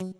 Hello,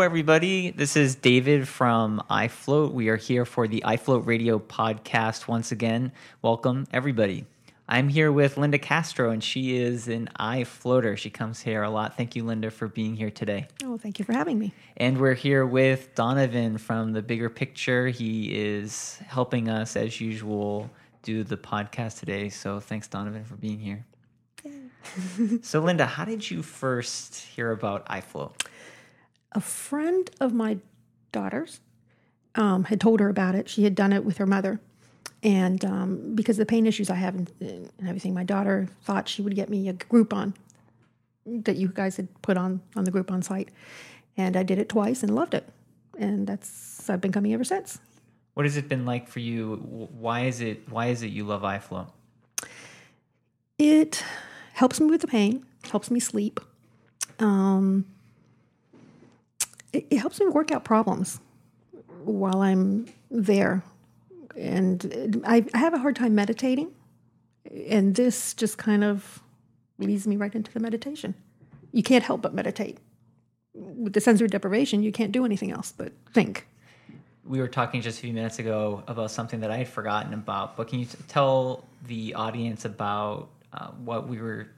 everybody. This is David from iFloat. We are here for the iFloat Radio podcast once again. Welcome, everybody. I'm here with Linda Castro, and she is an iFloater. She comes here a lot. Thank you, Linda, for being here today. Oh, thank you for having me. And we're here with Donovan from The Bigger Picture. He is helping us, as usual, do the podcast today. So thanks, Donovan, for being here. so, Linda, how did you first hear about iFloat? A friend of my daughter's um, had told her about it. She had done it with her mother. And um, because of the pain issues I have and, and everything, my daughter thought she would get me a Groupon that you guys had put on on the Groupon site. And I did it twice and loved it. And that's I've been coming ever since. What has it been like for you? Why is it why is it you love iFloat? It helps me with the pain, helps me sleep. Um, it, it helps me work out problems while I'm there. And I, I have a hard time meditating, and this just kind of leads me right into the meditation. You can't help but meditate. With the sensory deprivation, you can't do anything else but think. We were talking just a few minutes ago about something that I had forgotten about, but can you t- tell the audience about uh, what we were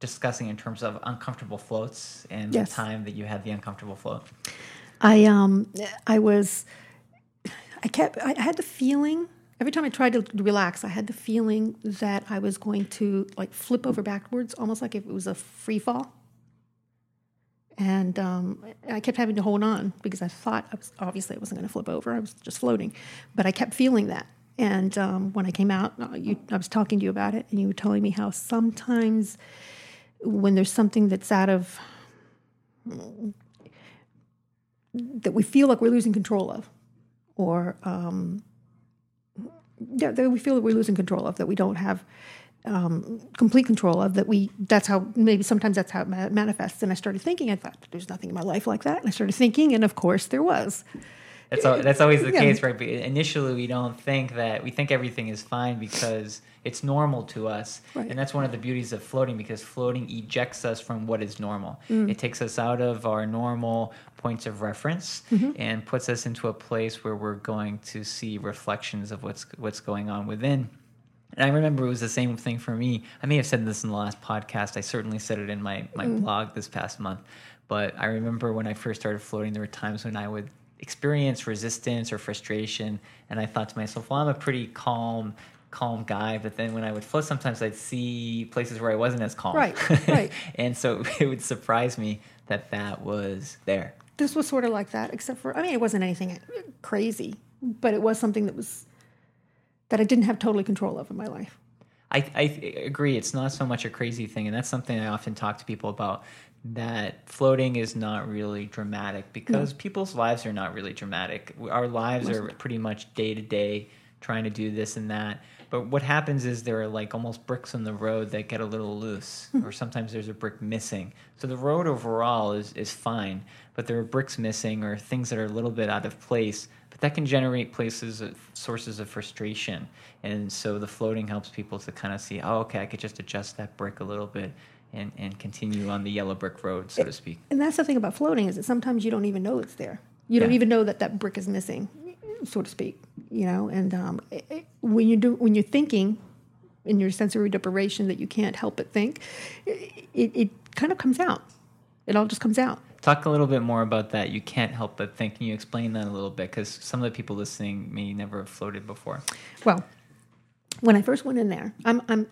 discussing in terms of uncomfortable floats and Yes. the time that you had the uncomfortable float. I um I was I kept I had the feeling every time I tried to relax, I had the feeling that I was going to like flip over backwards, almost like if it was a free fall. And um, I kept having to hold on because I thought I was obviously I wasn't going to flip over. I was just floating, but I kept feeling that. And um, when I came out, uh, you, I was talking to you about it, and you were telling me how sometimes when there's something that's out of that we feel like we're losing control of, or um, yeah, that we feel that we're losing control of, that we don't have um, complete control of. That we that's how maybe sometimes that's how it manifests. And I started thinking, I thought there's nothing in my life like that. And I started thinking, and of course there was. That's al- that's always the Yeah. case, right? But initially, we don't think that we think everything is fine because it's normal to us, Right. and that's one of the beauties of floating because floating ejects us from what is normal. Mm. It takes us out of our normal points of reference Mm-hmm. and puts us into a place where we're going to see reflections of what's what's going on within. And I remember it was the same thing for me. I may have said this in the last podcast. I certainly said it in my, my blog this past month. But I remember when I first started floating, there were times when I would experience resistance or frustration. And I thought to myself, well, I'm a pretty calm, calm guy. But then when I would float, sometimes I'd see places where I wasn't as calm. Right, right. and so it would surprise me that that was there. This was sort of like that, except for I mean, it wasn't anything crazy, but it was something that was that I didn't have totally control of in my life. I, I agree. It's not so much a crazy thing, and that's something I often talk to people about. That floating is not really dramatic because people's lives are not really dramatic. Our lives are pretty much day to day, trying to do this and that. But what happens is there are like almost bricks on the road that get a little loose, or sometimes there's a brick missing. So the road overall is is fine, but there are bricks missing or things that are a little bit out of place but that can generate places of sources of frustration and so the floating helps people to kind of see oh okay i could just adjust that brick a little bit and, and continue on the yellow brick road so to speak And that's the thing about floating is that sometimes you don't even know it's there. You don't even know that that brick is missing, so to speak. You know, and um, it, it- when you do when you're thinking in your sensory deprivation that you can't help but think, it, it, it kind of comes out. It all just comes out. talk a little bit more about that you can't help but think can you explain that a little bit because some of the people listening may never have floated before Well, when I first went in there, I'm I'm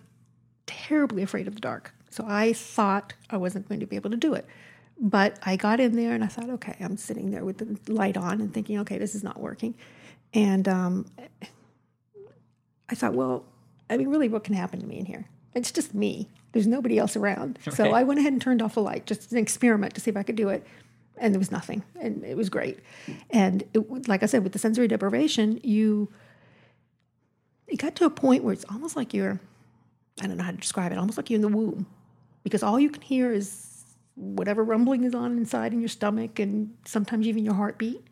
terribly afraid of the dark. So I thought I wasn't going to be able to do it. But I got in there and I thought, okay, I'm sitting there with the light on and thinking, okay, this is not working. And um, I thought, well, I mean, really, what can happen to me in here? It's just me. There's nobody else around. So I went ahead and turned off the light, just an experiment to see if I could do it. And there was nothing. And it was great. And it, like I said, with the sensory deprivation, you it got to a point where it's almost like you're I don't know how to describe it, almost like you're in the womb. Because all you can hear is whatever rumbling is on inside in your stomach and sometimes even your heartbeat.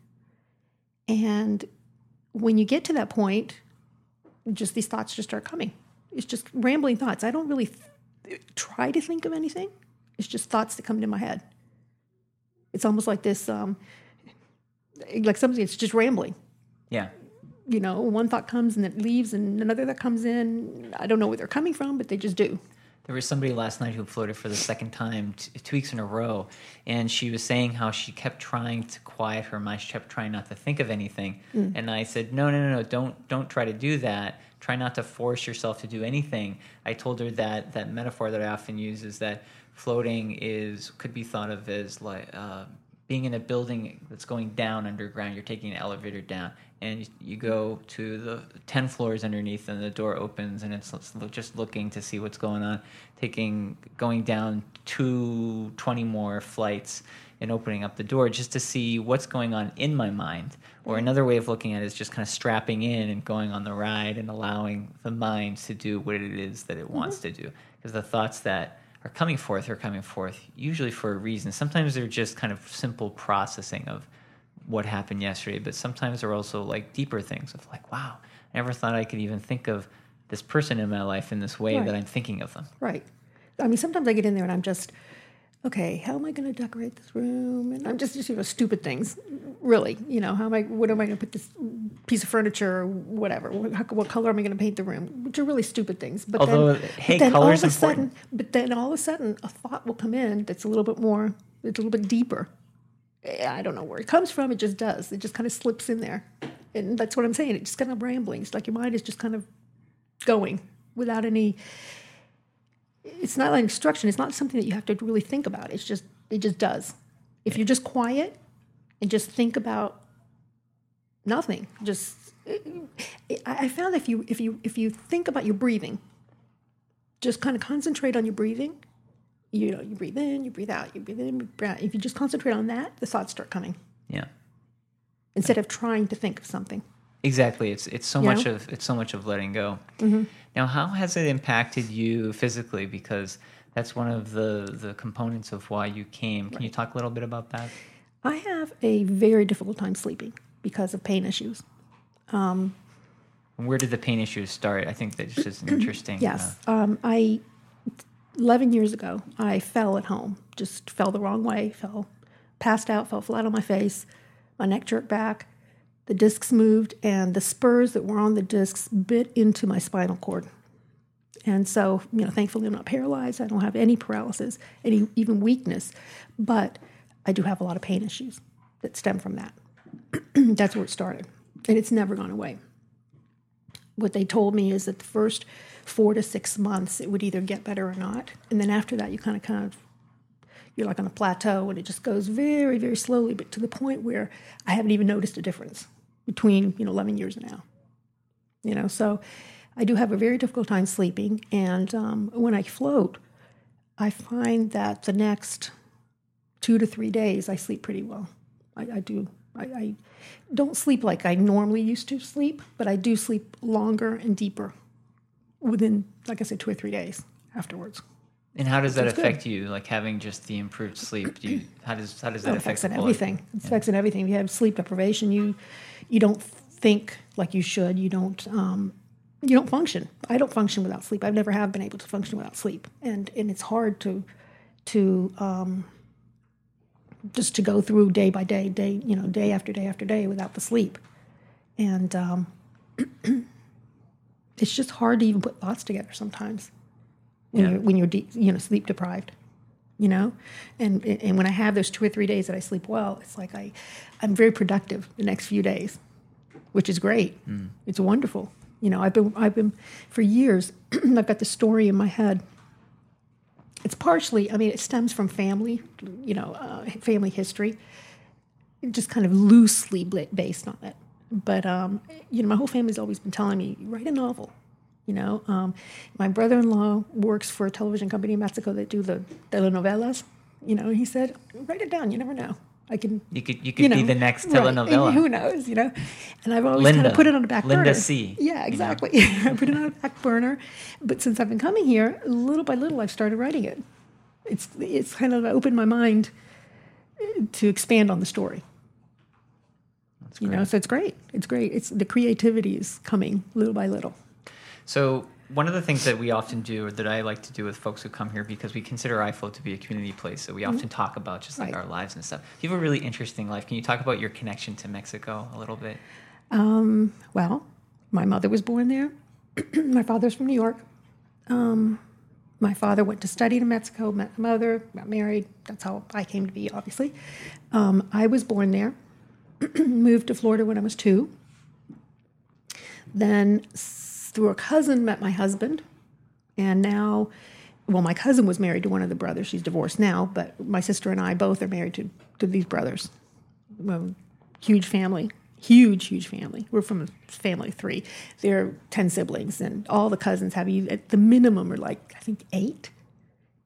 And when you get to that point, just these thoughts just start coming. It's just rambling thoughts. I don't really th- try to think of anything. It's just thoughts that come into my head. It's almost like this, um, like something. It's just rambling. Yeah. You know, one thought comes and it leaves, and another that comes in. I don't know where they're coming from, but they just do. There was somebody last night who floated for the second time t- two weeks in a row, and she was saying how she kept trying to quiet her mind. She kept trying not to think of anything, and I said, "No, no, no, no! Don't don't try to do that. Try not to force yourself to do anything." I told her that that metaphor that I often use is that floating is could be thought of as like uh, being in a building that's going down underground. You're taking an elevator down, and you, you go to the 10 floors underneath and the door opens and it's it's just looking to see what's going on taking going down two 20 more flights and opening up the door just to see what's going on in my mind. Or mm-hmm. another way of looking at it is just kind of strapping in and going on the ride and allowing the mind to do what it is that it wants mm-hmm. to do. Because the thoughts that are coming forth are coming forth usually for a reason sometimes they're just kind of simple processing of what happened yesterday, but sometimes they're also like deeper things of like, wow, I never thought I could even think of this person in my life in this way Right. that I'm thinking of them. Right. I mean, sometimes I get in there and I'm just, okay, how am I going to decorate this room? And I'm just, just you know, stupid things. Really, you know, how am I? What am I going to put this piece of furniture or whatever? What, how, what color am I going to paint the room? Which are really stupid things. But Although, then, hey, but then all color's of a important. sudden, but then all of a sudden, a thought will come in that's a little bit more, it's a little bit deeper. I don't know where it comes from. It just does. It just kind of slips in there, and that's what I'm saying. It's just kind of rambling. It's like your mind is just kind of going without any it's not like instruction. It's not something that you have to really think about. It's just it just does. If you're just quiet and just think about nothing, just I I found if you if you if you think about your breathing, just kind of concentrate on your breathing. You know, you breathe in, you breathe out, you breathe in, you breathe out. If you just concentrate on that, the thoughts start coming Yeah. instead of trying to think of something. Exactly. It's it's so You much know? of it's so much of letting go. Mm-hmm. Now, how has it impacted you physically? Because that's one of the the components of why you came. Can you talk a little bit about that? I have a very difficult time sleeping because of pain issues. And Where did the pain issues start? I think that's just an interesting. Yes. uh, Um, I, 11 years ago, I fell at home, just fell the wrong way, fell, passed out, fell flat on my face. My neck jerked back, the discs moved, and the spurs that were on the discs bit into my spinal cord. And so, you know, thankfully I'm not paralyzed. I don't have any paralysis, any even weakness, but I do have a lot of pain issues that stem from that. That's where it started. And it's never gone away what they told me is that the first four to six months it would either get better or not and then after that you kind of kind of you're like on a plateau and it just goes very very slowly but to the point where i haven't even noticed a difference between you know 11 years now. You know so i do have a very difficult time sleeping and um, when i float i find that the next two to three days i sleep pretty well. I, I do. I, I don't sleep like I normally used to sleep, but I do sleep longer and deeper within, like I said, two or three days afterwards. And how does that It's good. affect you? Like having just the improved sleep. Do you, how does how does that It affect affects everything. It affects in everything. If you have sleep deprivation, you you don't think like you should. You don't um, you don't function. I don't function without sleep. I've never have been able to function without sleep, and and it's hard to to um, just to go through day by day, day you know, day after day after day without the sleep, and um, it's just hard to even put thoughts together sometimes when Yeah. you're when you're de- you know sleep deprived you know? And and when i have those two or three days that i sleep well it's like i i'm very productive the next few days which is great. It's wonderful. You know i've been i've been for years i've got the story in my head. It's partially i mean it stems from family you know uh, family history. Just kind of loosely based on it. But um, you know my whole family's always been telling me write a novel you know, um, my brother-in-law works for a television company in Mexico that do the telenovelas. You know, he said, "Write it down. You never know. I can." You could you could You know, be the next right. telenovela. Who knows? You know, and I've always kind of put it on the back Linda burner. Linda C, Yeah, you know. exactly. I put it on the back burner, but since I've been coming here, little by little, I've started writing it. it's it's kind of opened my mind to expand on the story. That's You great. know, so it's great. It's great. It's the creativity is coming little by little. So one of the things that we often do, or that I like to do with folks who come here, because we consider iFloat to be a community place, so we often talk about just like Mm-hmm. Right. our lives and stuff. You have a really interesting life. Can you talk about your connection to Mexico a little bit? Um, well, my mother was born there. my father's from New York. Um, my father went to study in Mexico, met my mother, got married. That's how I came to be, obviously. Um, I was born there, moved to Florida when I was two. Then, through a cousin, met my husband. And now, well, my cousin was married to one of the brothers. She's divorced now, but my sister and I both are married to, to these brothers well, huge family, huge, huge family. We're from a family of three. There are 10 siblings, and all the cousins have, you at the minimum, are like, I think, eight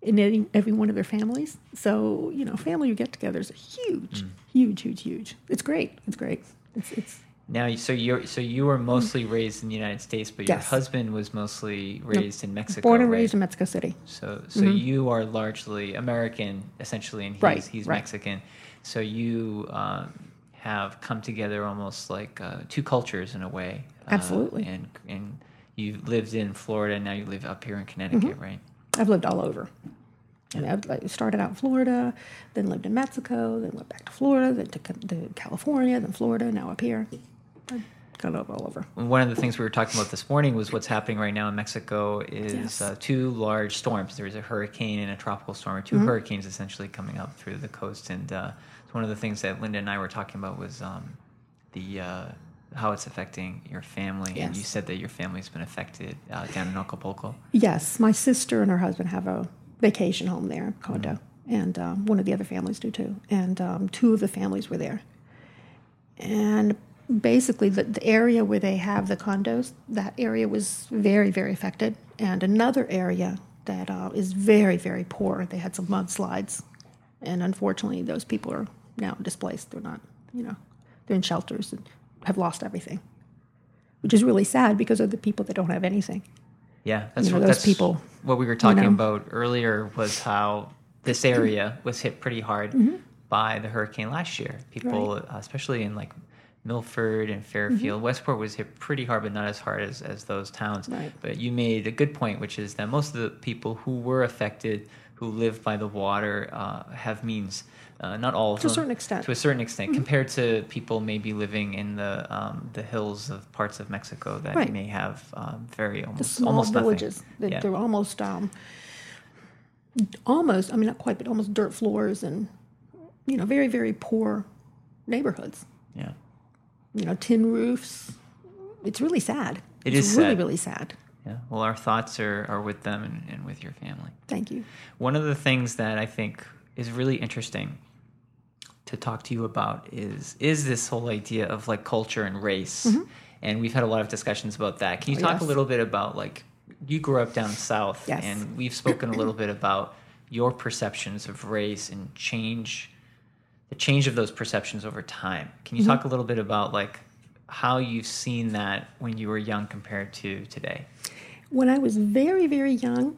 in any, every one of their families. So, you know, family you get togethers are huge, mm. huge, huge, huge. It's great. It's great. It's, it's Now, so you so you were mostly raised in the United States, but your Yes. husband was mostly raised in Mexico. born and right? raised in Mexico City. So, so you are largely American, essentially, and he's, Right, he's right. Mexican. So you um, have come together almost like uh, two cultures in a way. uh, Absolutely. and and you lived in Florida, and now you live up here in Connecticut, Mm-hmm. right? I've lived all over. And I I started out in Florida, then lived in Mexico, then went back to Florida, then to, to California, then Florida, now up here. I've all over. One of the things we were talking about this morning was what's happening right now in Mexico is Yes. uh, two large storms. There's a hurricane and a tropical storm, or 2 Mm-hmm. hurricanes essentially coming up through the coast. And uh, it's one of the things that Linda and I were talking about was um, the uh, how it's affecting your family. And you said that your family's been affected uh, down in Acapulco. Yes, my sister and her husband have a vacation home there, in condo, and um, one of the other families do too. And um, two of the families were there. And basically, the, the area where they have the condos, that area was very, very affected. And another area that uh, is very, very poor, they had some mudslides. And unfortunately, those people are now displaced. They're not, you know, they're in shelters and have lost everything, which is really sad because of the people that don't have anything. Yeah, that's You know, what those that's people, What we were talking know. about earlier was how this area was hit pretty hard by the hurricane last year. People, uh, especially in like Milford and Fairfield, Westport was hit pretty hard, but not as hard as, as those towns. Right. But you made a good point, which is that most of the people who were affected, who live by the water, uh, have means. Uh, not all of To a certain extent. To a certain extent, compared to people maybe living in the um, the hills of parts of Mexico that Right. may have um, very the almost small almost villages. They, Yeah. They're almost, um, almost. I mean, not quite, but almost dirt floors and you know, very very poor neighborhoods. Yeah. You know, tin roofs. It's really sad. It it's is really sad. really sad. Yeah. Well, our thoughts are, are with them and, and with your family. Thank you. One of the things that I think is really interesting to talk to you about is is this whole idea of like culture and race. And we've had a lot of discussions about that. Can you Mm-hmm. Oh, talk a little bit about like you grew up down south Yes. and we've spoken a little bit about your perceptions of race and change the change of those perceptions over time. Can you Mm-hmm. talk a little bit about like how you've seen that when you were young compared to today? When I was very very young,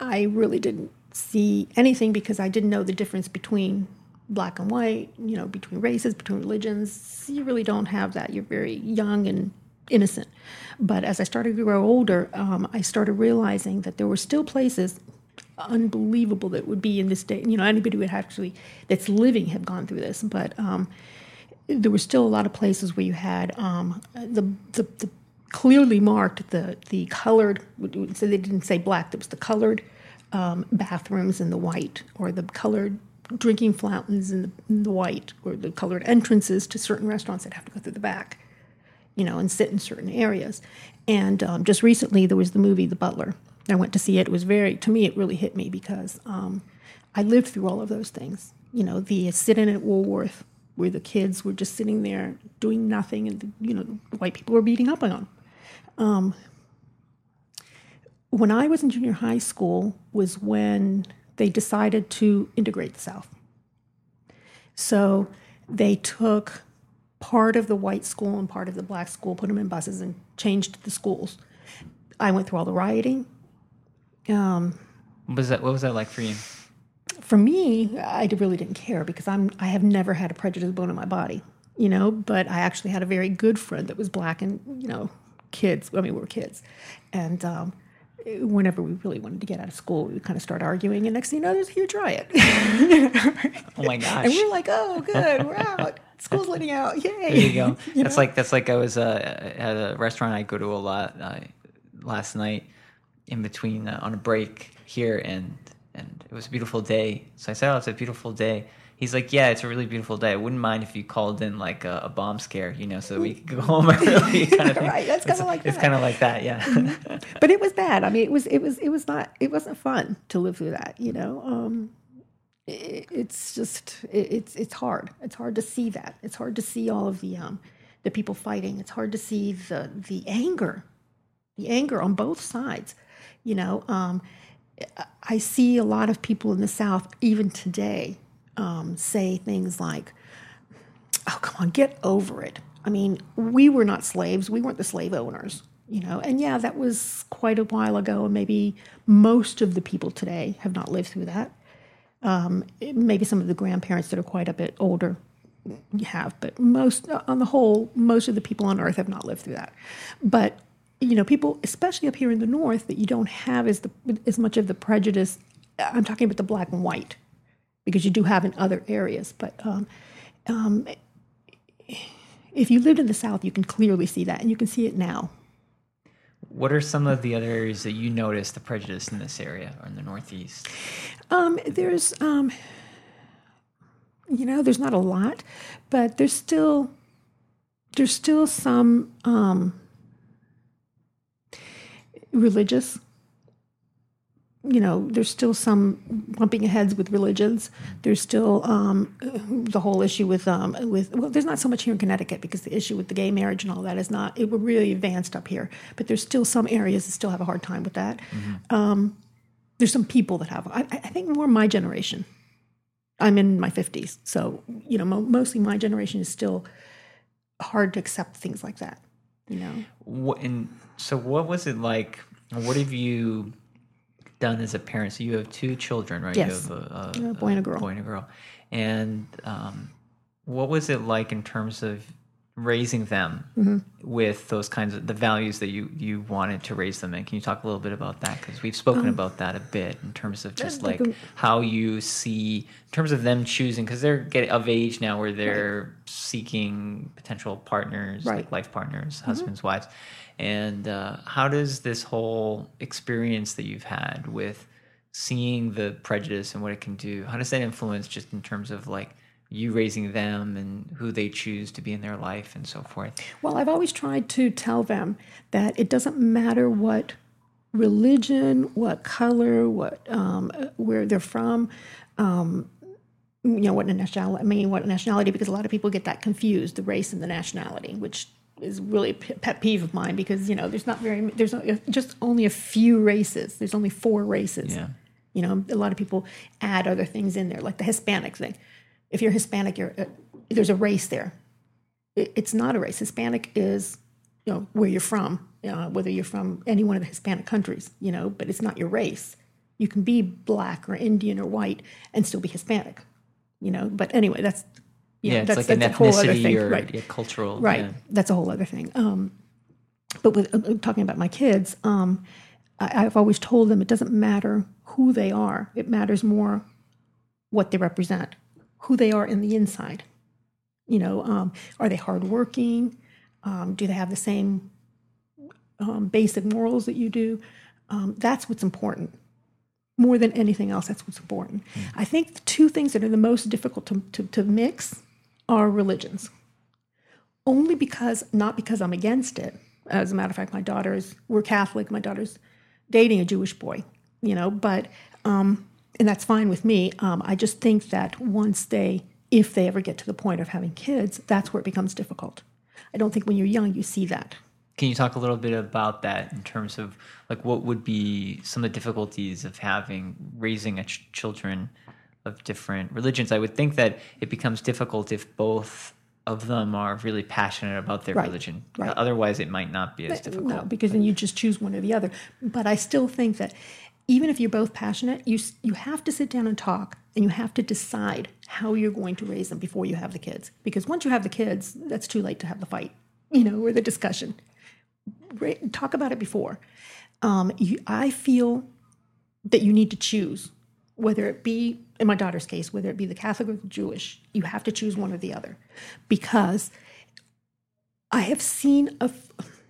I really didn't see anything because I didn't know the difference between black and white, you know, between races, between religions. You really don't have that. You're very young and innocent. But as I started to grow older, um, I started realizing that there were still places unbelievable that would be in this day. You know, anybody would actually that's living have gone through this, but um, there were still a lot of places where you had um, the, the the clearly marked the the colored. So they didn't say black. It was the colored um, bathrooms in the white, or the colored drinking fountains in the, in the white, or the colored entrances to certain restaurants that have to go through the back. You know, and sit in certain areas. And um, just recently, there was the movie The Butler. I went to see it. It was very, to me, it really hit me because um, I lived through all of those things. You know, the sit-in at Woolworth, where the kids were just sitting there doing nothing, and you know, the white people were beating up on them. Um, when I was in junior high school, was when they decided to integrate the South. So they took part of the white school and part of the black school, put them in buses, and changed the schools. I went through all the rioting. Um, What was that what was that like for you? for me, I really didn't care because I'm I have never had a prejudice bone in my body, you know. But I actually had a very good friend that was black, and you know, kids. I mean, we were kids, and um, whenever we really wanted to get out of school, we would kind of start arguing, and next thing you know, there's a huge riot. oh my gosh! And we're like, oh, good, we're out. School's letting out. Yay! There you go. you that's know? like that's like I was uh, at a restaurant I go to a lot uh, last night in between uh, on a break here, and and it was a beautiful day. So I said, "Oh, it's a beautiful day." He's like, "Yeah, it's a really beautiful day. I wouldn't mind if you called in like a, a bomb scare, you know, so we could go home early." Kind of right, that's kind of like it's kind of like that, yeah. Mm-hmm. but it was bad. I mean, it was it was it was not it wasn't fun to live through that, you know. Um, it, it's just it, it's it's hard. It's hard to see that. It's hard to see all of the um the people fighting. It's hard to see the the anger, the anger on both sides, you know. Um, I see a lot of people in the South, even today, um, say things like, oh, come on, get over it. I mean, we were not slaves, we weren't the slave owners, you know. And yeah, that was quite a while ago, and maybe most of the people today have not lived through that. Um, maybe some of the grandparents that are quite a bit older have, but most, on the whole, most of the people on earth have not lived through that. But you know, people, especially up here in the north, that you don't have as the as much of the prejudice. I'm talking about the black and white, because you do have in other areas. But um, um, if you lived in the South, you can clearly see that, and you can see it now. What are some of the other areas that you notice the prejudice in this area or in the Northeast? Um, there's, um, you know, there's not a lot, but there's still there's still some um, religious. You know, there's still some bumping heads with religions. There's still um, the whole issue with um, with well, there's not so much here in Connecticut because the issue with the gay marriage and all that is not it. We're really advanced up here, but there's still some areas that still have a hard time with that. Mm-hmm. Um, there's some people that have. I, I, think more my generation. I'm in my 50s, so you know, mo- mostly my generation is still hard to accept things like that. You know, what, and so, what was it like? What have you done as a parent? So, you have two children, right? Yes. You have a, a, a boy and a girl. boy and a girl. And um, what was it like in terms of raising them mm-hmm. with those kinds of the values that you you wanted to raise them in. Can you talk a little bit about that? Because we've spoken um, about that a bit in terms of just like, like how you see in terms of them choosing because they're getting of age now where they're right. seeking potential partners, right. like life partners, mm-hmm. husbands, mm-hmm. wives, and uh, how does this whole experience that you've had with seeing the prejudice and what it can do, how does that influence just in terms of like you raising them and who they choose to be in their life and so forth? Well, I've always tried to tell them that it doesn't matter what religion, what color, what um, where they're from. Um, you know what nationality? I mean, what nationality? Because a lot of people get that confused, the race and the nationality, which is really a pet peeve of mine because you know there's not very there's just only a few races. There's only four races. Yeah. You know, a lot of people add other things in there, like the Hispanic thing if you're Hispanic, you're, uh, there's a race there. It, it's not a race. Hispanic is, you know, where you're from, uh, whether you're from any one of the Hispanic countries, you know, but it's not your race. You can be black or Indian or white and still be Hispanic, you know. But anyway, that's yeah, know, that's, like that's an ethnicity or right. yeah, cultural, right? Yeah. That's a whole other thing. Um, but with uh, talking about my kids, um, I, I've always told them it doesn't matter who they are; it matters more what they represent who they are in the inside. You know, um, are they hardworking? Um, do they have the same um, basic morals that you do? Um, that's what's important. More than anything else, that's what's important. Mm. I think the two things that are the most difficult to, to, to mix are religions. Only because, not because I'm against it. As a matter of fact, my daughters, we're Catholic. My daughter's dating a Jewish boy, you know, but um, and that's fine with me. Um, I just think that once they, if they ever get to the point of having kids, that's where it becomes difficult. I don't think when you're young you see that. Can you talk a little bit about that in terms of like what would be some of the difficulties of having raising a ch- children of different religions? I would think that it becomes difficult if both of them are really passionate about their right, religion. Right. Otherwise, it might not be as difficult. No, because then you just choose one or the other. But I still think that even if you're both passionate, you you have to sit down and talk, and you have to decide how you're going to raise them before you have the kids. Because once you have the kids, that's too late to have the fight, you know, or the discussion. Talk about it before. Um, you, I feel that you need to choose whether it be in my daughter's case whether it be the catholic or the jewish you have to choose one or the other because i have seen a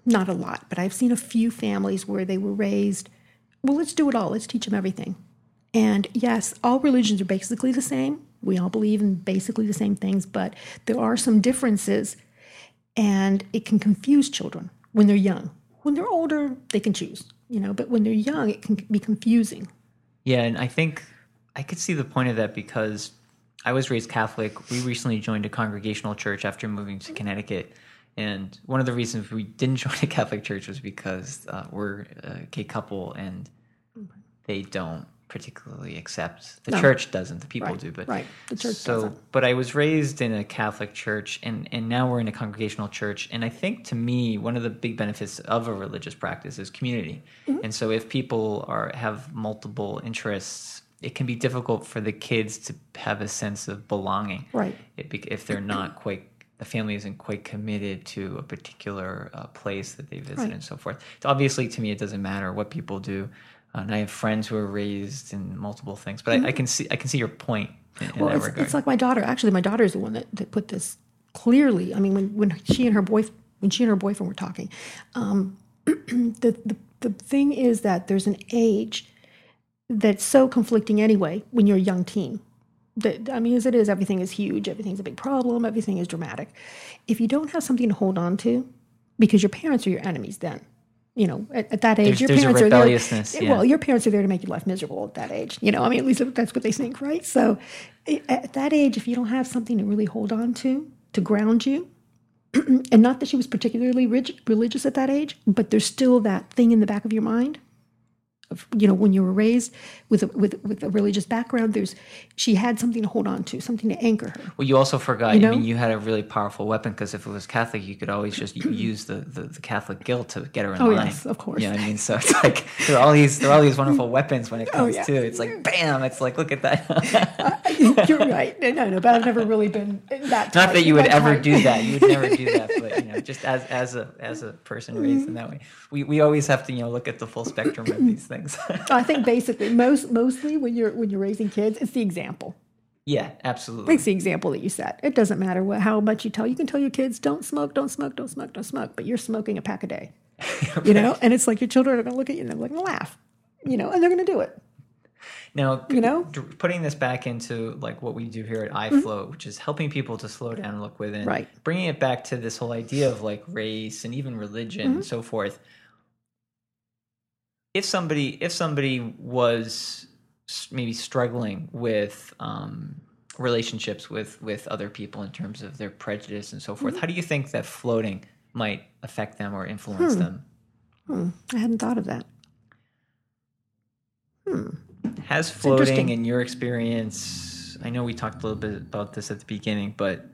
not a lot but i've seen a few families where they were raised well let's do it all. Let's teach them everything. And yes all religions are basically the same. We all believe in basically the same things but there are some differences and it can confuse children when they're young. When they're older they can choose you know but when they're young it can be confusing. Yeah, and I think I could see the point of that because I was raised Catholic. We recently joined a congregational church after moving to Connecticut. And one of the reasons we didn't join a Catholic church was because uh, we're a gay couple and they don't particularly accept. The No. church doesn't, the people Right, do. But right. The church so, doesn't. But I was raised in a Catholic church and, and now we're in a congregational church. And I think to me, one of the big benefits of a religious practice is community. Mm-hmm. And so if people are have multiple interests, it can be difficult for the kids to have a sense of belonging. Right. It, if they're not quite, the family isn't quite committed to a particular uh, place that they visit Right. and so forth. So obviously, to me, it doesn't matter what people do. Uh, and I have friends who are raised in multiple things, but I, I can see I can see your point in, in Mm-hmm. Well, that it's, regard. it's like my daughter. Actually, my daughter is the one that, that put this clearly. I mean, when, when she and her boy when she and her boyfriend were talking, um, the, the the thing is that there's an age that's so conflicting anyway when you're a young teen. That I mean, as it is, everything is huge. Everything's a big problem. Everything is dramatic. If you don't have something to hold on to, because your parents are your enemies, then you know at, at that age There's- your there's parents are there. yeah. Well, your parents are there to make your life miserable at that age. You know, I mean, at least that's what they think, right? So, at that age, if you don't have something to really hold on to to ground you, and not that she was particularly rig- religious at that age, but there's still that thing in the back of your mind. Of, you know, when you were raised with a, with with a religious background, there's she had something to hold on to, something to anchor her. Well, you also forgot. You I mean, you had a really powerful weapon because if it was Catholic, you could always just use the, the, the Catholic guilt to get her in Oh, line. yes, of course. Yeah, I mean, so it's like there are all these there are all these wonderful weapons when it oh, comes Oh, yeah. to it's like bam, it's like look at that. Uh, you're right. No, no, no, but I've never really been that. Not that you would ever tight. do that. You would never do that. But you know, just as as a as a person raised in mm-hmm. that way, we, we always have to you know look at the full spectrum of these things. I think basically most mostly when you're when you're raising kids, it's the example. yeah, absolutely. It's the example that you set. It doesn't matter what, how much you tell. You can tell your kids, don't smoke, don't smoke, don't smoke, don't smoke, but you're smoking a pack a day. You know, and it's like your children are going to look at you and they're going to laugh. You know, and they're going to do it. Now, You know? putting this back into like what we do here at iFloat, which is helping people to slow down and look within, Mm-hmm. Right. Bringing it back to this whole idea of like race and even religion Mm-hmm. and so forth. If somebody, if somebody was maybe struggling with um, relationships with with other people in terms of their prejudice and so forth, Mm-hmm. how do you think that floating might affect them or influence them? I hadn't thought of that. Has floating, in your experience, I know we talked a little bit about this at the beginning, but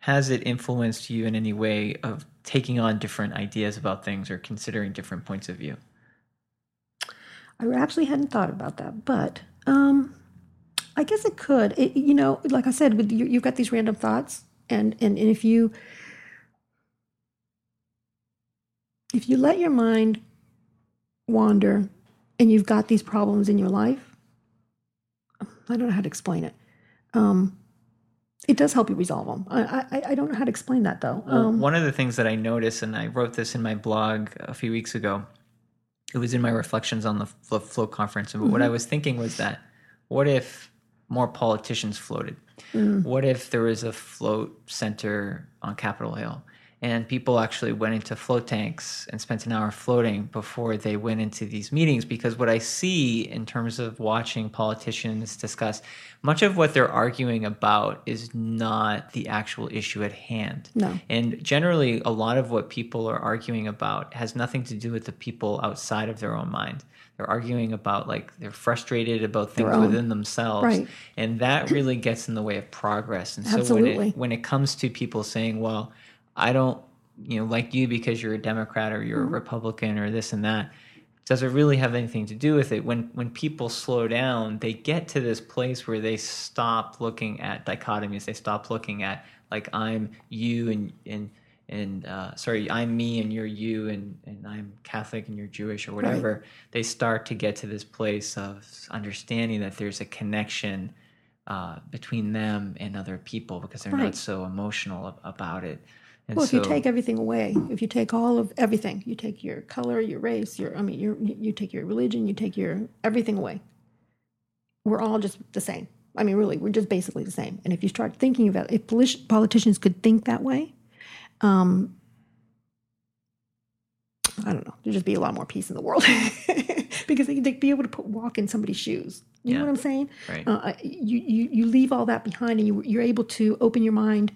has it influenced you in any way of taking on different ideas about things or considering different points of view? I actually hadn't thought about that, but um, I guess it could. It, you know, like I said, with you, you've got these random thoughts, and, and and if you if you let your mind wander, and you've got these problems in your life, I don't know how to explain it. Um, it does help you resolve them. I, I I don't know how to explain that though. Well, Um, one of the things that I noticed, and I wrote this in my blog a few weeks ago, it was in my reflections on the Flo- Float conference. And what I mm-hmm. was thinking was that what if more politicians floated? Mm. What if there was a float center on Capitol Hill and people actually went into float tanks and spent an hour floating before they went into these meetings? Because what I see in terms of watching politicians discuss, much of what they're arguing about is not the actual issue at hand. No. And generally, a lot of what people are arguing about has nothing to do with the people outside of their own mind. They're arguing about like they're frustrated about things within themselves, Right. and that really gets in the way of progress. And so when it when it comes to people saying, "Well, I don't, you know, like you because you're a Democrat or Mm-hmm. you're a Republican or this and that," does it really have anything to do with it? When when people slow down, they get to this place where they stop looking at dichotomies. They stop looking at like I'm you and and and uh, sorry, I'm me and you're you and and I'm Catholic and you're Jewish or whatever. Right. They start to get to this place of understanding that there's a connection uh, between them and other people because they're right. not so emotional about it. And well, if so, you take everything away, if you take all of everything, you take your color, your race, your I mean, your you take your religion, you take your everything away. We're all just the same. I mean, really, we're just basically the same. And if you start thinking about it, if politicians could think that way, um, I don't know, there'd just be a lot more peace in the world because they'd be able to put, walk in somebody's shoes. You yeah. know what I'm saying? Right. Uh, you, you you leave all that behind, and you, you're able to open your mind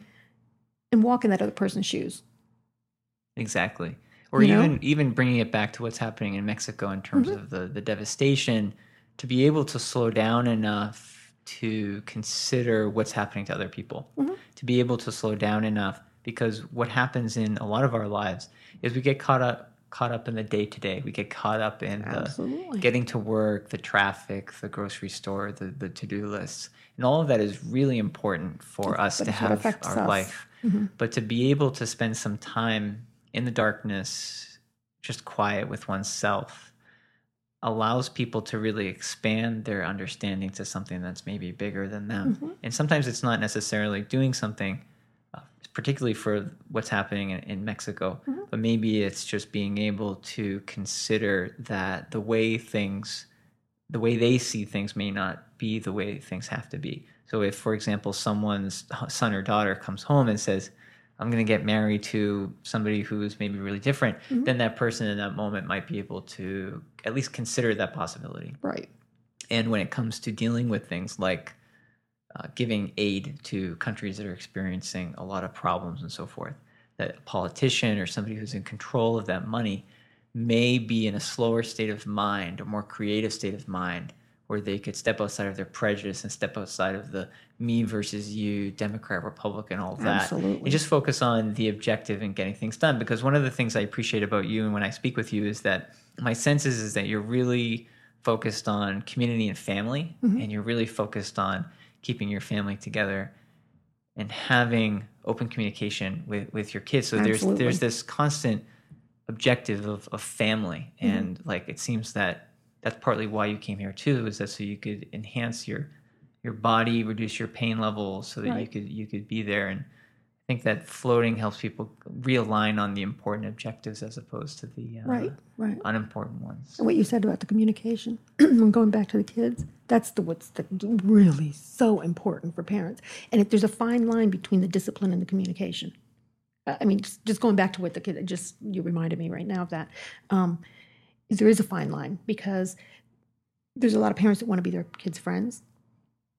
and walk in that other person's shoes. Exactly. Or you even know? even bringing it back to what's happening in Mexico in terms mm-hmm. of the the devastation, to be able to slow down enough to consider what's happening to other people, mm-hmm. to be able to slow down enough because what happens in a lot of our lives is we get caught up caught up in the day to day. We get caught up in the getting to work, the traffic, the grocery store, the, the to do lists. And all of that is really important for us to have our us. life. Mm-hmm. But to be able to spend some time in the darkness, just quiet with oneself, allows people to really expand their understanding to something that's maybe bigger than them. Mm-hmm. And sometimes it's not necessarily doing something, particularly for what's happening in, in Mexico, mm-hmm. but maybe it's just being able to consider that the way things, the way they see things may not be the way things have to be. So if, for example, someone's son or daughter comes home and says, I'm going to get married to somebody who's maybe really different, mm-hmm. then that person in that moment might be able to at least consider that possibility. Right. And when it comes to dealing with things like uh, giving aid to countries that are experiencing a lot of problems and so forth, that a politician or somebody who's in control of that money may be in a slower state of mind, a more creative state of mind, where they could step outside of their prejudice and step outside of the me versus you, Democrat, Republican, all of that. Absolutely. And just focus on the objective and getting things done. Because one of the things I appreciate about you and when I speak with you is that my sense is, is that you're really focused on community and family, mm-hmm. and you're really focused on keeping your family together and having open communication with, with your kids. So Absolutely. there's there's this constant objective of, of family. Mm-hmm. And like it seems that that's partly why you came here too is that so you could enhance your your body reduce your pain levels so that right. you could you could be there and i think that floating helps people realign on the important objectives as opposed to the uh, right right unimportant ones and what you said about the communication when going back to the kids that's the what's the, really so important for parents and if there's a fine line between the discipline and the communication i mean just, just going back to what the kid just you reminded me right now of that um, there is a fine line because there's a lot of parents that want to be their kids' friends.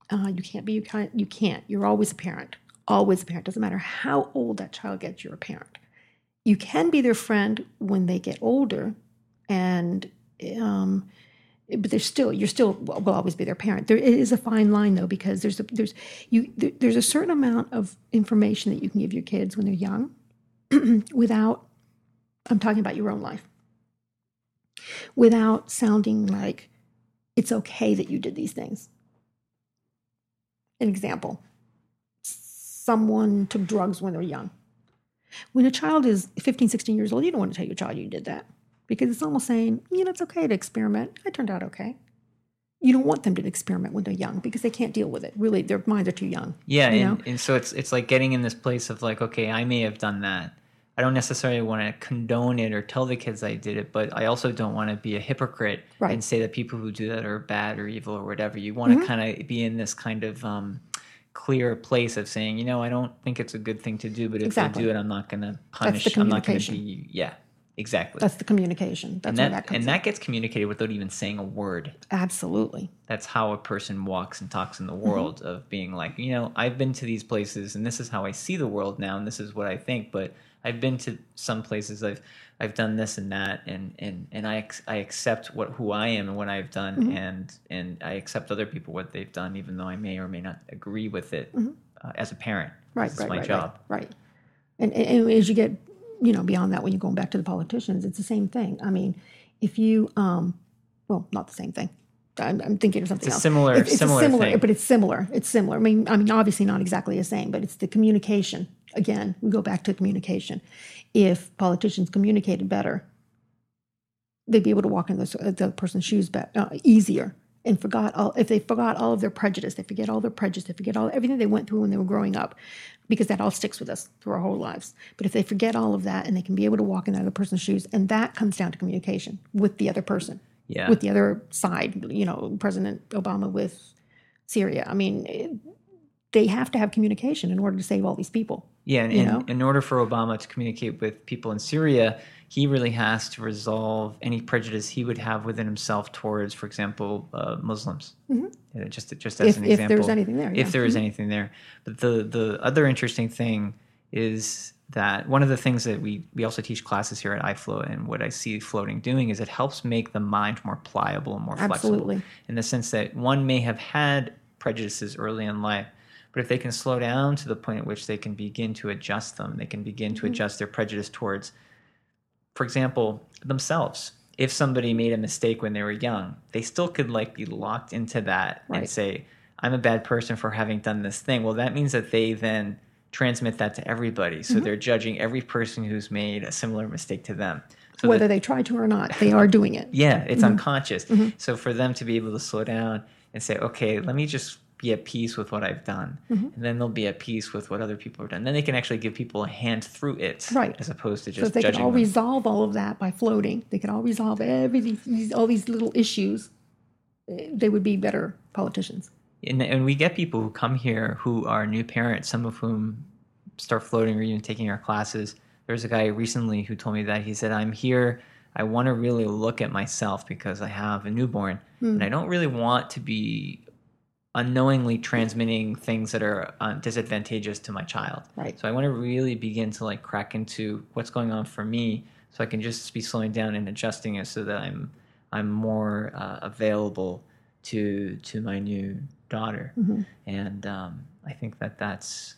Uh, you can't be you can't you can't. You're always a parent. Always a parent. Doesn't matter how old that child gets, you're a parent. You can be their friend when they get older, and um, but there's still you're still will always be their parent. There is a fine line though because there's a, there's you there, there's a certain amount of information that you can give your kids when they're young, without. I'm talking about your own life without sounding like it's okay that you did these things. An example someone took drugs when they're young. When a child is 15, 16 years old, you don't want to tell your child you did that because it's almost saying, you know, it's okay to experiment. I turned out okay. You don't want them to experiment when they're young because they can't deal with it. Really, their minds are too young. Yeah, and, and so it's it's like getting in this place of like, okay, I may have done that, I don't necessarily want to condone it or tell the kids I did it, but I also don't want to be a hypocrite right. and say that people who do that are bad or evil or whatever. You want mm-hmm. to kind of be in this kind of um, clear place of saying, you know, I don't think it's a good thing to do, but if exactly. I do it, I'm not going to punish. I'm not going to be, yeah, exactly. That's the communication. That's and that, that and in. that gets communicated without even saying a word. Absolutely. That's how a person walks and talks in the mm-hmm. world mm-hmm. of being like, you know, I've been to these places and this is how I see the world now and this is what I think, but I've been to some places. I've I've done this and that, and and and I I accept what who I am and what I've done, mm-hmm. and and I accept other people what they've done, even though I may or may not agree with it mm-hmm. uh, as a parent. Right, right, my right, job. Right, right. And, and as you get you know beyond that, when you're going back to the politicians, it's the same thing. I mean, if you, um, well, not the same thing. I'm, I'm thinking of something It's else. similar- It's, it's similar similar, thing. but it's similar. It's similar. I mean, I mean, obviously not exactly the same, but it's the communication. Again, we go back to communication. If politicians communicated better, they'd be able to walk in the, the person's shoes be, uh, easier and forgot all if they forgot all of their prejudice they forget all their prejudice they forget all everything they went through when they were growing up because that all sticks with us through our whole lives but if they forget all of that and they can be able to walk in that other person's shoes and that comes down to communication with the other person Yeah. with the other side you know president obama with syria i mean they have to have communication in order to save all these people Yeah, and, you and know? in order for Obama to communicate with people in Syria, he really has to resolve any prejudice he would have within himself towards, for example, uh, Muslims. Uh, just just as Mm-hmm. If- an example, if there's anything there, if yeah. Mm-hmm. there is anything there. But the the other interesting thing is that one of the things that we we also teach classes here at iFloat, and what I see floating doing is it helps make the mind more pliable and more Absolutely. flexible. In the sense that one may have had prejudices early in life, but if they can slow down to the point at which they can begin to adjust them, they can begin Mm-hmm. to adjust their prejudice towards, for example, themselves. If somebody made a mistake when they were young, they still could like be locked into that and say, "I'm a bad person for having done this thing." Well, that means that they then transmit that to everybody, so Mm-hmm. they're judging every person who's made a similar mistake to them. So whether that- they try to or not they are doing it yeah, it's Mm-hmm. unconscious. So for them to be able to slow down and say, okay, let me just be at peace with what I've done, Mm-hmm. and then they'll be at peace with what other people have done. Then they can actually give people a hand through it, Right. As opposed to So just if they could judging all them. resolve all of that by floating, they could all resolve every these, all these little issues. eh, They would be better politicians. and, and we get people who come here who are new parents, some of whom start floating or even taking our classes. There's a guy recently who told me that he said, "I'm here. I want to really look at myself because I have a newborn, Hmm. and I don't really want to be unknowingly transmitting things that are uh, disadvantageous to my child. Right. So I want to really begin to like crack into what's going on for me, so I can just be slowing down and adjusting it so that I'm I'm more uh, available to to my new daughter, Mhm. and um, I think that that's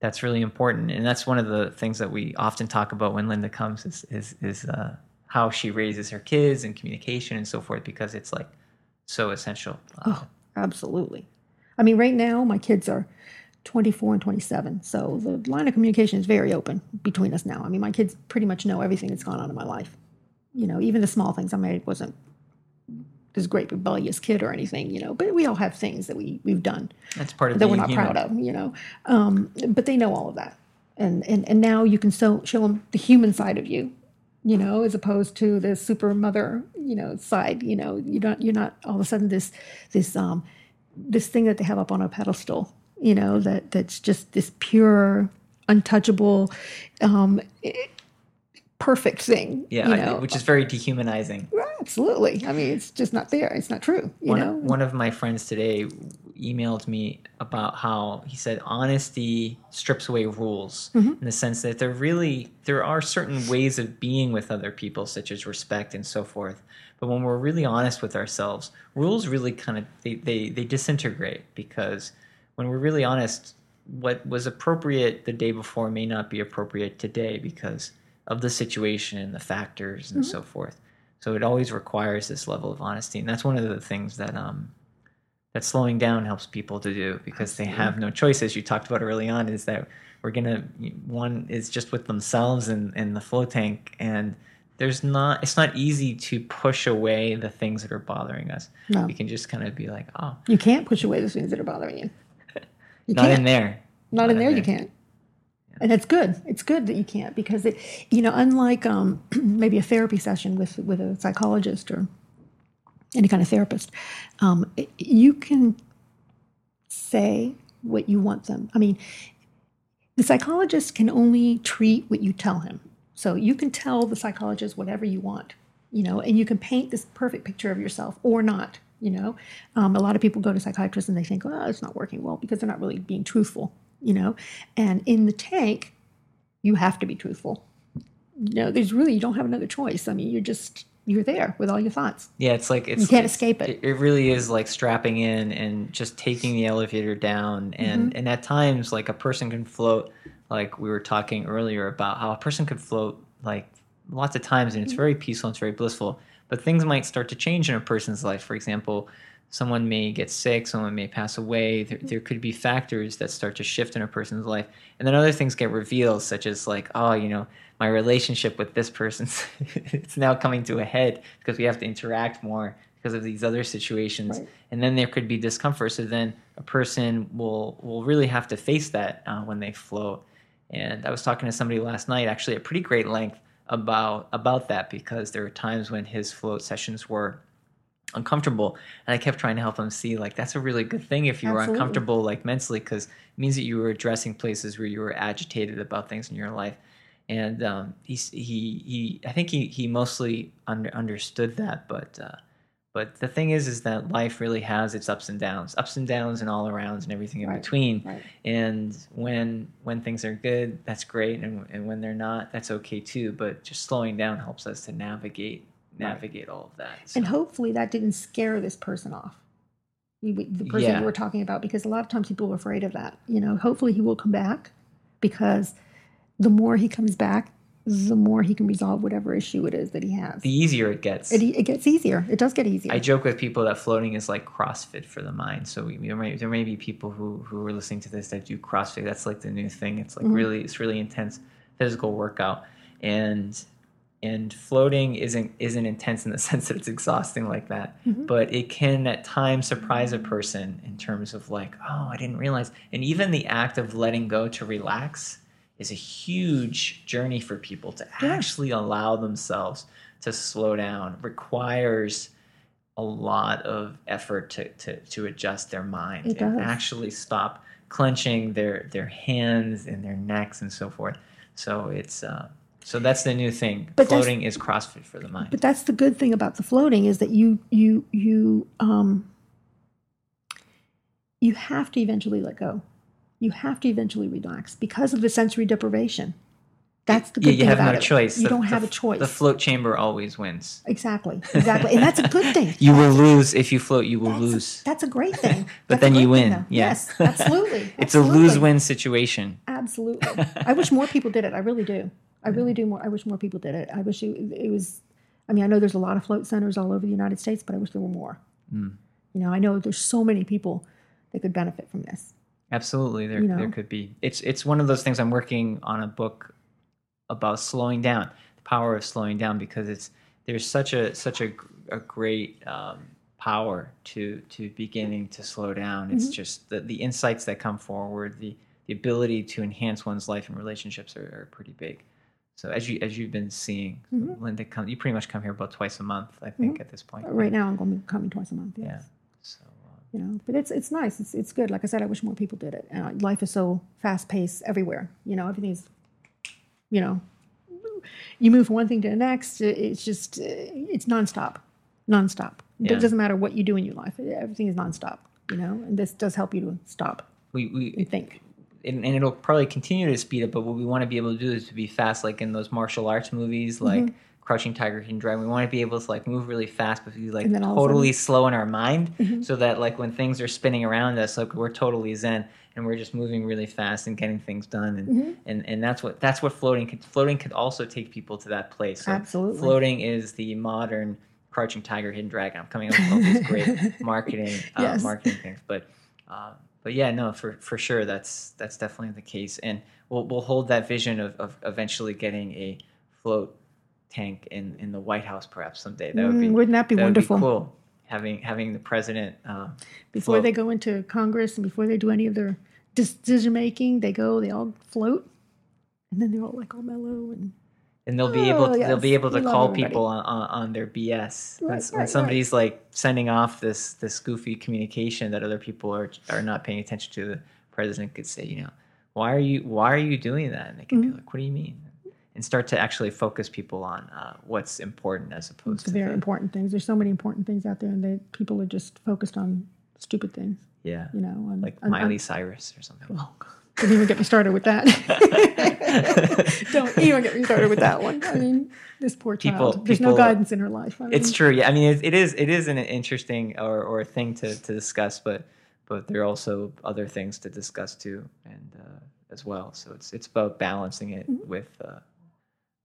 that's really important, and that's one of the things that we often talk about when Linda comes is is is uh, how she raises her kids and communication and so forth because it's like so essential. Oh, absolutely. I mean, right now my kids are 24 and 27, so the line of communication is very open between us now. I mean, my kids pretty much know everything that's gone on in my life. You know, even the small things. I mean, I wasn't this great rebellious kid or anything, you know, but we all have things that we we've done that's part of that we're not human. proud of, you know. Um, but they know all of that, and and and now you can so show them the human side of you, you know, as opposed to the super mother, you know, side. You know, you don't you're not all of a sudden this this um this thing that they have up on a pedestal, you know, that that's just this pure, untouchable, um, perfect thing. Yeah, you know? which is very dehumanizing. Right, absolutely. I mean, it's just not there. It's not true. You one, know, one of my friends today emailed me about how he said honesty strips away rules Mm-hmm. in the sense that there really there are certain ways of being with other people such as respect and so forth. But when we're really honest with ourselves rules really kind of they, they, they disintegrate because when we're really honest what was appropriate the day before may not be appropriate today because of the situation and the factors and so forth. So it always requires this level of honesty. And that's one of the things that um that slowing down helps people to do because they have no choice as you talked about early on is that we're gonna one is just with themselves and in the flow tank and there's not it's not easy to push away the things that are bothering us No. we can just kind of be like oh you can't push away the things that are bothering you. You not can't. in there Not, in there, you can't. And it's good. It's good that you can't because it, you know, unlike um, maybe a therapy session with with a psychologist or any kind of therapist, um, you can say what you want them. I mean, the psychologist can only treat what you tell him. So you can tell the psychologist whatever you want, you know, and you can paint this perfect picture of yourself or not. You know, um, a lot of people go to psychiatrists and they think, "Oh, it's not working well," because they're not really being truthful. You know, and in the tank, you have to be truthful. You know, there's really you don't have another choice. I mean, you're just you're there with all your thoughts. yeah it's like it's You can't it's- escape it. it really is like strapping in and just taking the elevator down and Mm-hmm. and at times like a person can float like we were talking earlier about how a person could float like lots of times, and it's very peaceful, and it's very blissful. But things might start to change in a person's life. For example, someone may get sick, someone may pass away. There, there could be factors that start to shift in a person's life, and then other things get revealed, such as like, oh, you know, my relationship with this person, it's now coming to a head because we have to interact more because of these other situations. Right. and then there could be discomfort. So then a person will will really have to face that uh, when they float. And i was talking to somebody last night actually at pretty great length about about that because there were times when his float sessions were uncomfortable. And i kept trying to help him see like that's a really good thing if you were uncomfortable like mentally because it means that you were addressing places where you were agitated about things in your life and um, he's, he he I think he he mostly under, understood that, but uh, but the thing is, is that life really has its ups and downs, ups and downs, and all arounds, and everything in Right, between. right. And when when things are good, that's great, and and when they're not, that's okay too. But just slowing down helps us to navigate navigate all of that. So, And hopefully that didn't scare this person off. The person Yeah. you were talking about, because a lot of times people are afraid of that. You know, hopefully he will come back because the more he comes back, the more he can resolve whatever issue it is that he has. the easier it gets. It, it gets easier. It does get easier. I joke with people that floating is like CrossFit for the mind. So we, there, may, there may be people who, who are listening to this that do CrossFit. That's like the new thing. It's like mm-hmm. really it's really intense physical workout, and and floating isn't isn't intense in the sense that it's exhausting like that. Mm-hmm. But it can at times surprise a person in terms of like, oh, I didn't realize. And even the act of letting go to relax is a huge journey for people to actually allow themselves to slow down requires a lot of effort to, to, to adjust their mind It and does. actually stop clenching their their hands and their necks and so forth. So it's uh, so that's the new thing. But Floating is CrossFit for the mind. but that's the good thing about the floating is that you you you um you have to eventually let go. You have to eventually relax because of the sensory deprivation. That's the good yeah, you thing have about no it. choice. You The- don't the- have a choice. The float chamber always wins. exactly, exactly, and that's a good thing. You will lose if you float. You will That's, lose. that's a great thing. But That's then you win. Yeah. Yes, absolutely. It's a lose-win situation. Absolutely. I wish more people did it. I really do. I really do more. I wish more people did it. I wish it, it was. I mean, I know there's a lot of float centers all over the United States, but I wish there were more. Hmm. You know, I know there's so many people that could benefit from this. Absolutely, there You know? there could be. It's it's one of those things. I'm working on a book about slowing down, the power of slowing down, because it's there's such a such a, a great um, power to to beginning to slow down. It's mm-hmm. just the the insights that come forward, the the ability to enhance one's life and relationships are, are pretty big. So as you as you've been seeing, mm-hmm. Linda, come you pretty much come here about twice a month, I think, mm-hmm. at this point. Right now, I'm going to be coming twice a month. Yes. Yeah. You know, but it's it's nice. It's it's good. Like I said, I wish more people did it. Uh, life is so fast paced everywhere. You know, everything's, you know, you move from one thing to the next. It's just uh, it's nonstop, nonstop. It doesn't matter what you do in your life. Everything is nonstop. You know, and this does help you to stop we, we and think. and, and it'll probably continue to speed up. But what we want to be able to do is to be fast, like in those martial arts movies, like Mm-hmm. Crouching Tiger, Hidden Dragon. We want to be able to like move really fast, but be like And then all of a totally slow in our mind, Mm-hmm. so that like when things are spinning around us, like we're totally zen and we're just moving really fast and getting things done. And Mm-hmm. and, and that's what that's what floating could floating could also take people to that place. So Absolutely. floating is the modern Crouching Tiger, Hidden Dragon. I'm coming up with all these great marketing uh, marketing things, but. Uh, but yeah, no, for, for sure, that's that's definitely the case, and we'll we'll hold that vision of, of eventually getting a float tank in, in the White House, perhaps someday. That would be Mm, wouldn't that be that would wonderful? cool. Having having the president uh, Before float. they go into Congress and before they do any of their decision making, they go, they all float, and then they're all like all mellow and and they'll be able Oh, to, they'll be able to We call people on, on, their BS when, Right, when right, somebody's like sending off this this goofy communication that other people are are not paying attention to. The president could say, you know, why are you why are you doing that? And they can Mm-hmm. be like, what do you mean? And start to actually focus people on uh, what's important as opposed It's to very the, important things. There's so many important things out there, and they, people are just focused on stupid things. yeah, You know, on, like on- Miley on- Cyrus or something. God. don't even get me started with that. don't even get me started with that one. I mean, this poor child. People- There's no guidance in her life. I mean, It's true. Yeah, I mean, it, it is it is an interesting or, or a thing to, to discuss, but but there are also other things to discuss too, and uh, as well. So it's it's about balancing it Mm-hmm. with uh, with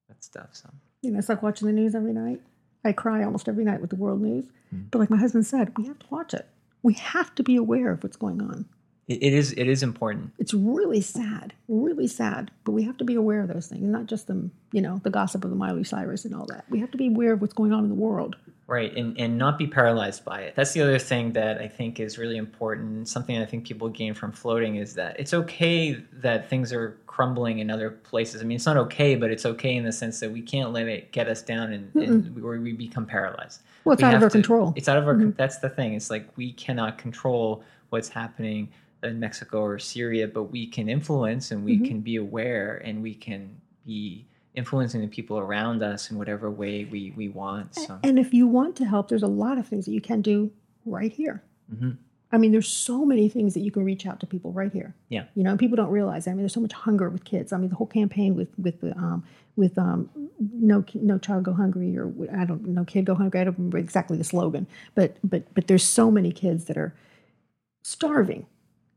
that stuff. So You know, it's like watching the news every night. I cry almost every night with the world news. Hmm. But like my husband said, we have to watch it. We have to be aware of what's going on. it, it is it is important. It's really sad, really sad. But we have to be aware of those things, not just the you know the gossip of the Miley Cyrus and all that. We have to be aware of what's going on in the world. Right, and, and not be paralyzed by it. That's the other thing that I think is really important. Something I think people gain from floating is that it's okay that things are crumbling in other places. I mean, it's not okay, but it's okay in the sense that we can't let it get us down and, and we become paralyzed. Well, it's We out of our to- control. It's out of our. That's the thing. It's like we cannot control what's happening in Mexico or Syria, but we can influence and we Mm-hmm. can be aware and we can be influencing the people around us in whatever way we we want. So. And if you want to help, there's a lot of things that you can do right here. Mhm. I mean, there's so many things that you can reach out to people right here. Yeah. You know, and people don't realize. I mean, there's so much hunger with kids. I mean, the whole campaign with with the um, with um, no no child go hungry or I don't no kid go hungry. I don't remember exactly the slogan, but but but there's so many kids that are starving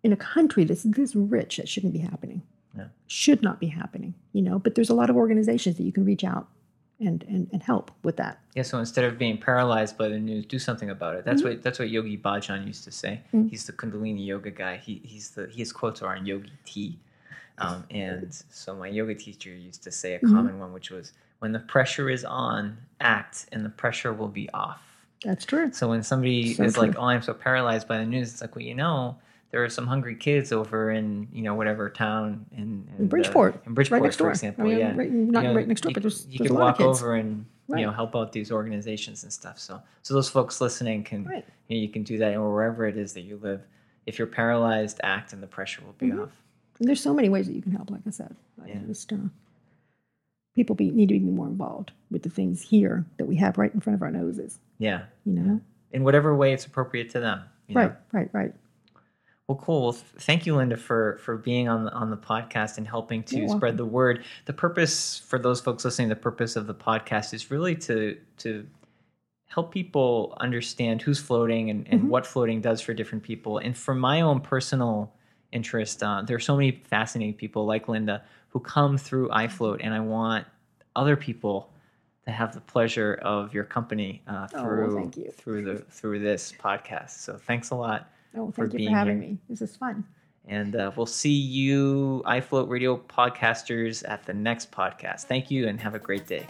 in a country that's this rich that shouldn't be happening. Yeah. Should not be happening. You know, but there's a lot of organizations that you can reach out and and, and help with that. Yeah, so instead of being paralyzed by the news, do something about it. That's Mm-hmm. what that's what Yogi Bhajan used to say. Mm. He's the Kundalini yoga guy. He he's the his quotes are on Yogi Tea. Um, and so my yoga teacher used to say a Mm-hmm. common one, which was, "When the pressure is on, act, and the pressure will be off." That's true. So when somebody So is like, "Oh, I'm so paralyzed by the news," it's like, well, you know, there are some hungry kids over in you know whatever town in, in, uh, Bridgeport, in Bridgeport, right next for door. example. I mean, yeah, right- not You know, right next door, you, but there's, you there's lot walk of kids. over and Right. you know help out these organizations and stuff. So so those folks listening can Right. you, know, you can do that or wherever it is that you live. If you're paralyzed, act, and the pressure will be Mm-hmm. off. And there's so many ways that you can help. Like I said, like Yeah. just uh, people be, need to be more involved with the things here that we have right in front of our noses. Yeah, You know, in whatever way it's appropriate to them. you know? right, right, right. Well, cool. Well, thank you, Linda, for for being on the, on the podcast and helping to You're spread the word. The purpose for those folks listening, the purpose of the podcast is really to to help people understand who's floating and, and what floating does for different people. And for my own personal interest, uh, there are so many fascinating people like Linda who come through iFloat, and I want other people to have the pleasure of your company uh, Oh, through thank you. through the through this podcast. So thanks a lot. Oh, for thank you being for having here. me. This is fun. And uh, we'll see you, iFloat Radio podcasters, at the next podcast. Thank you and have a great day.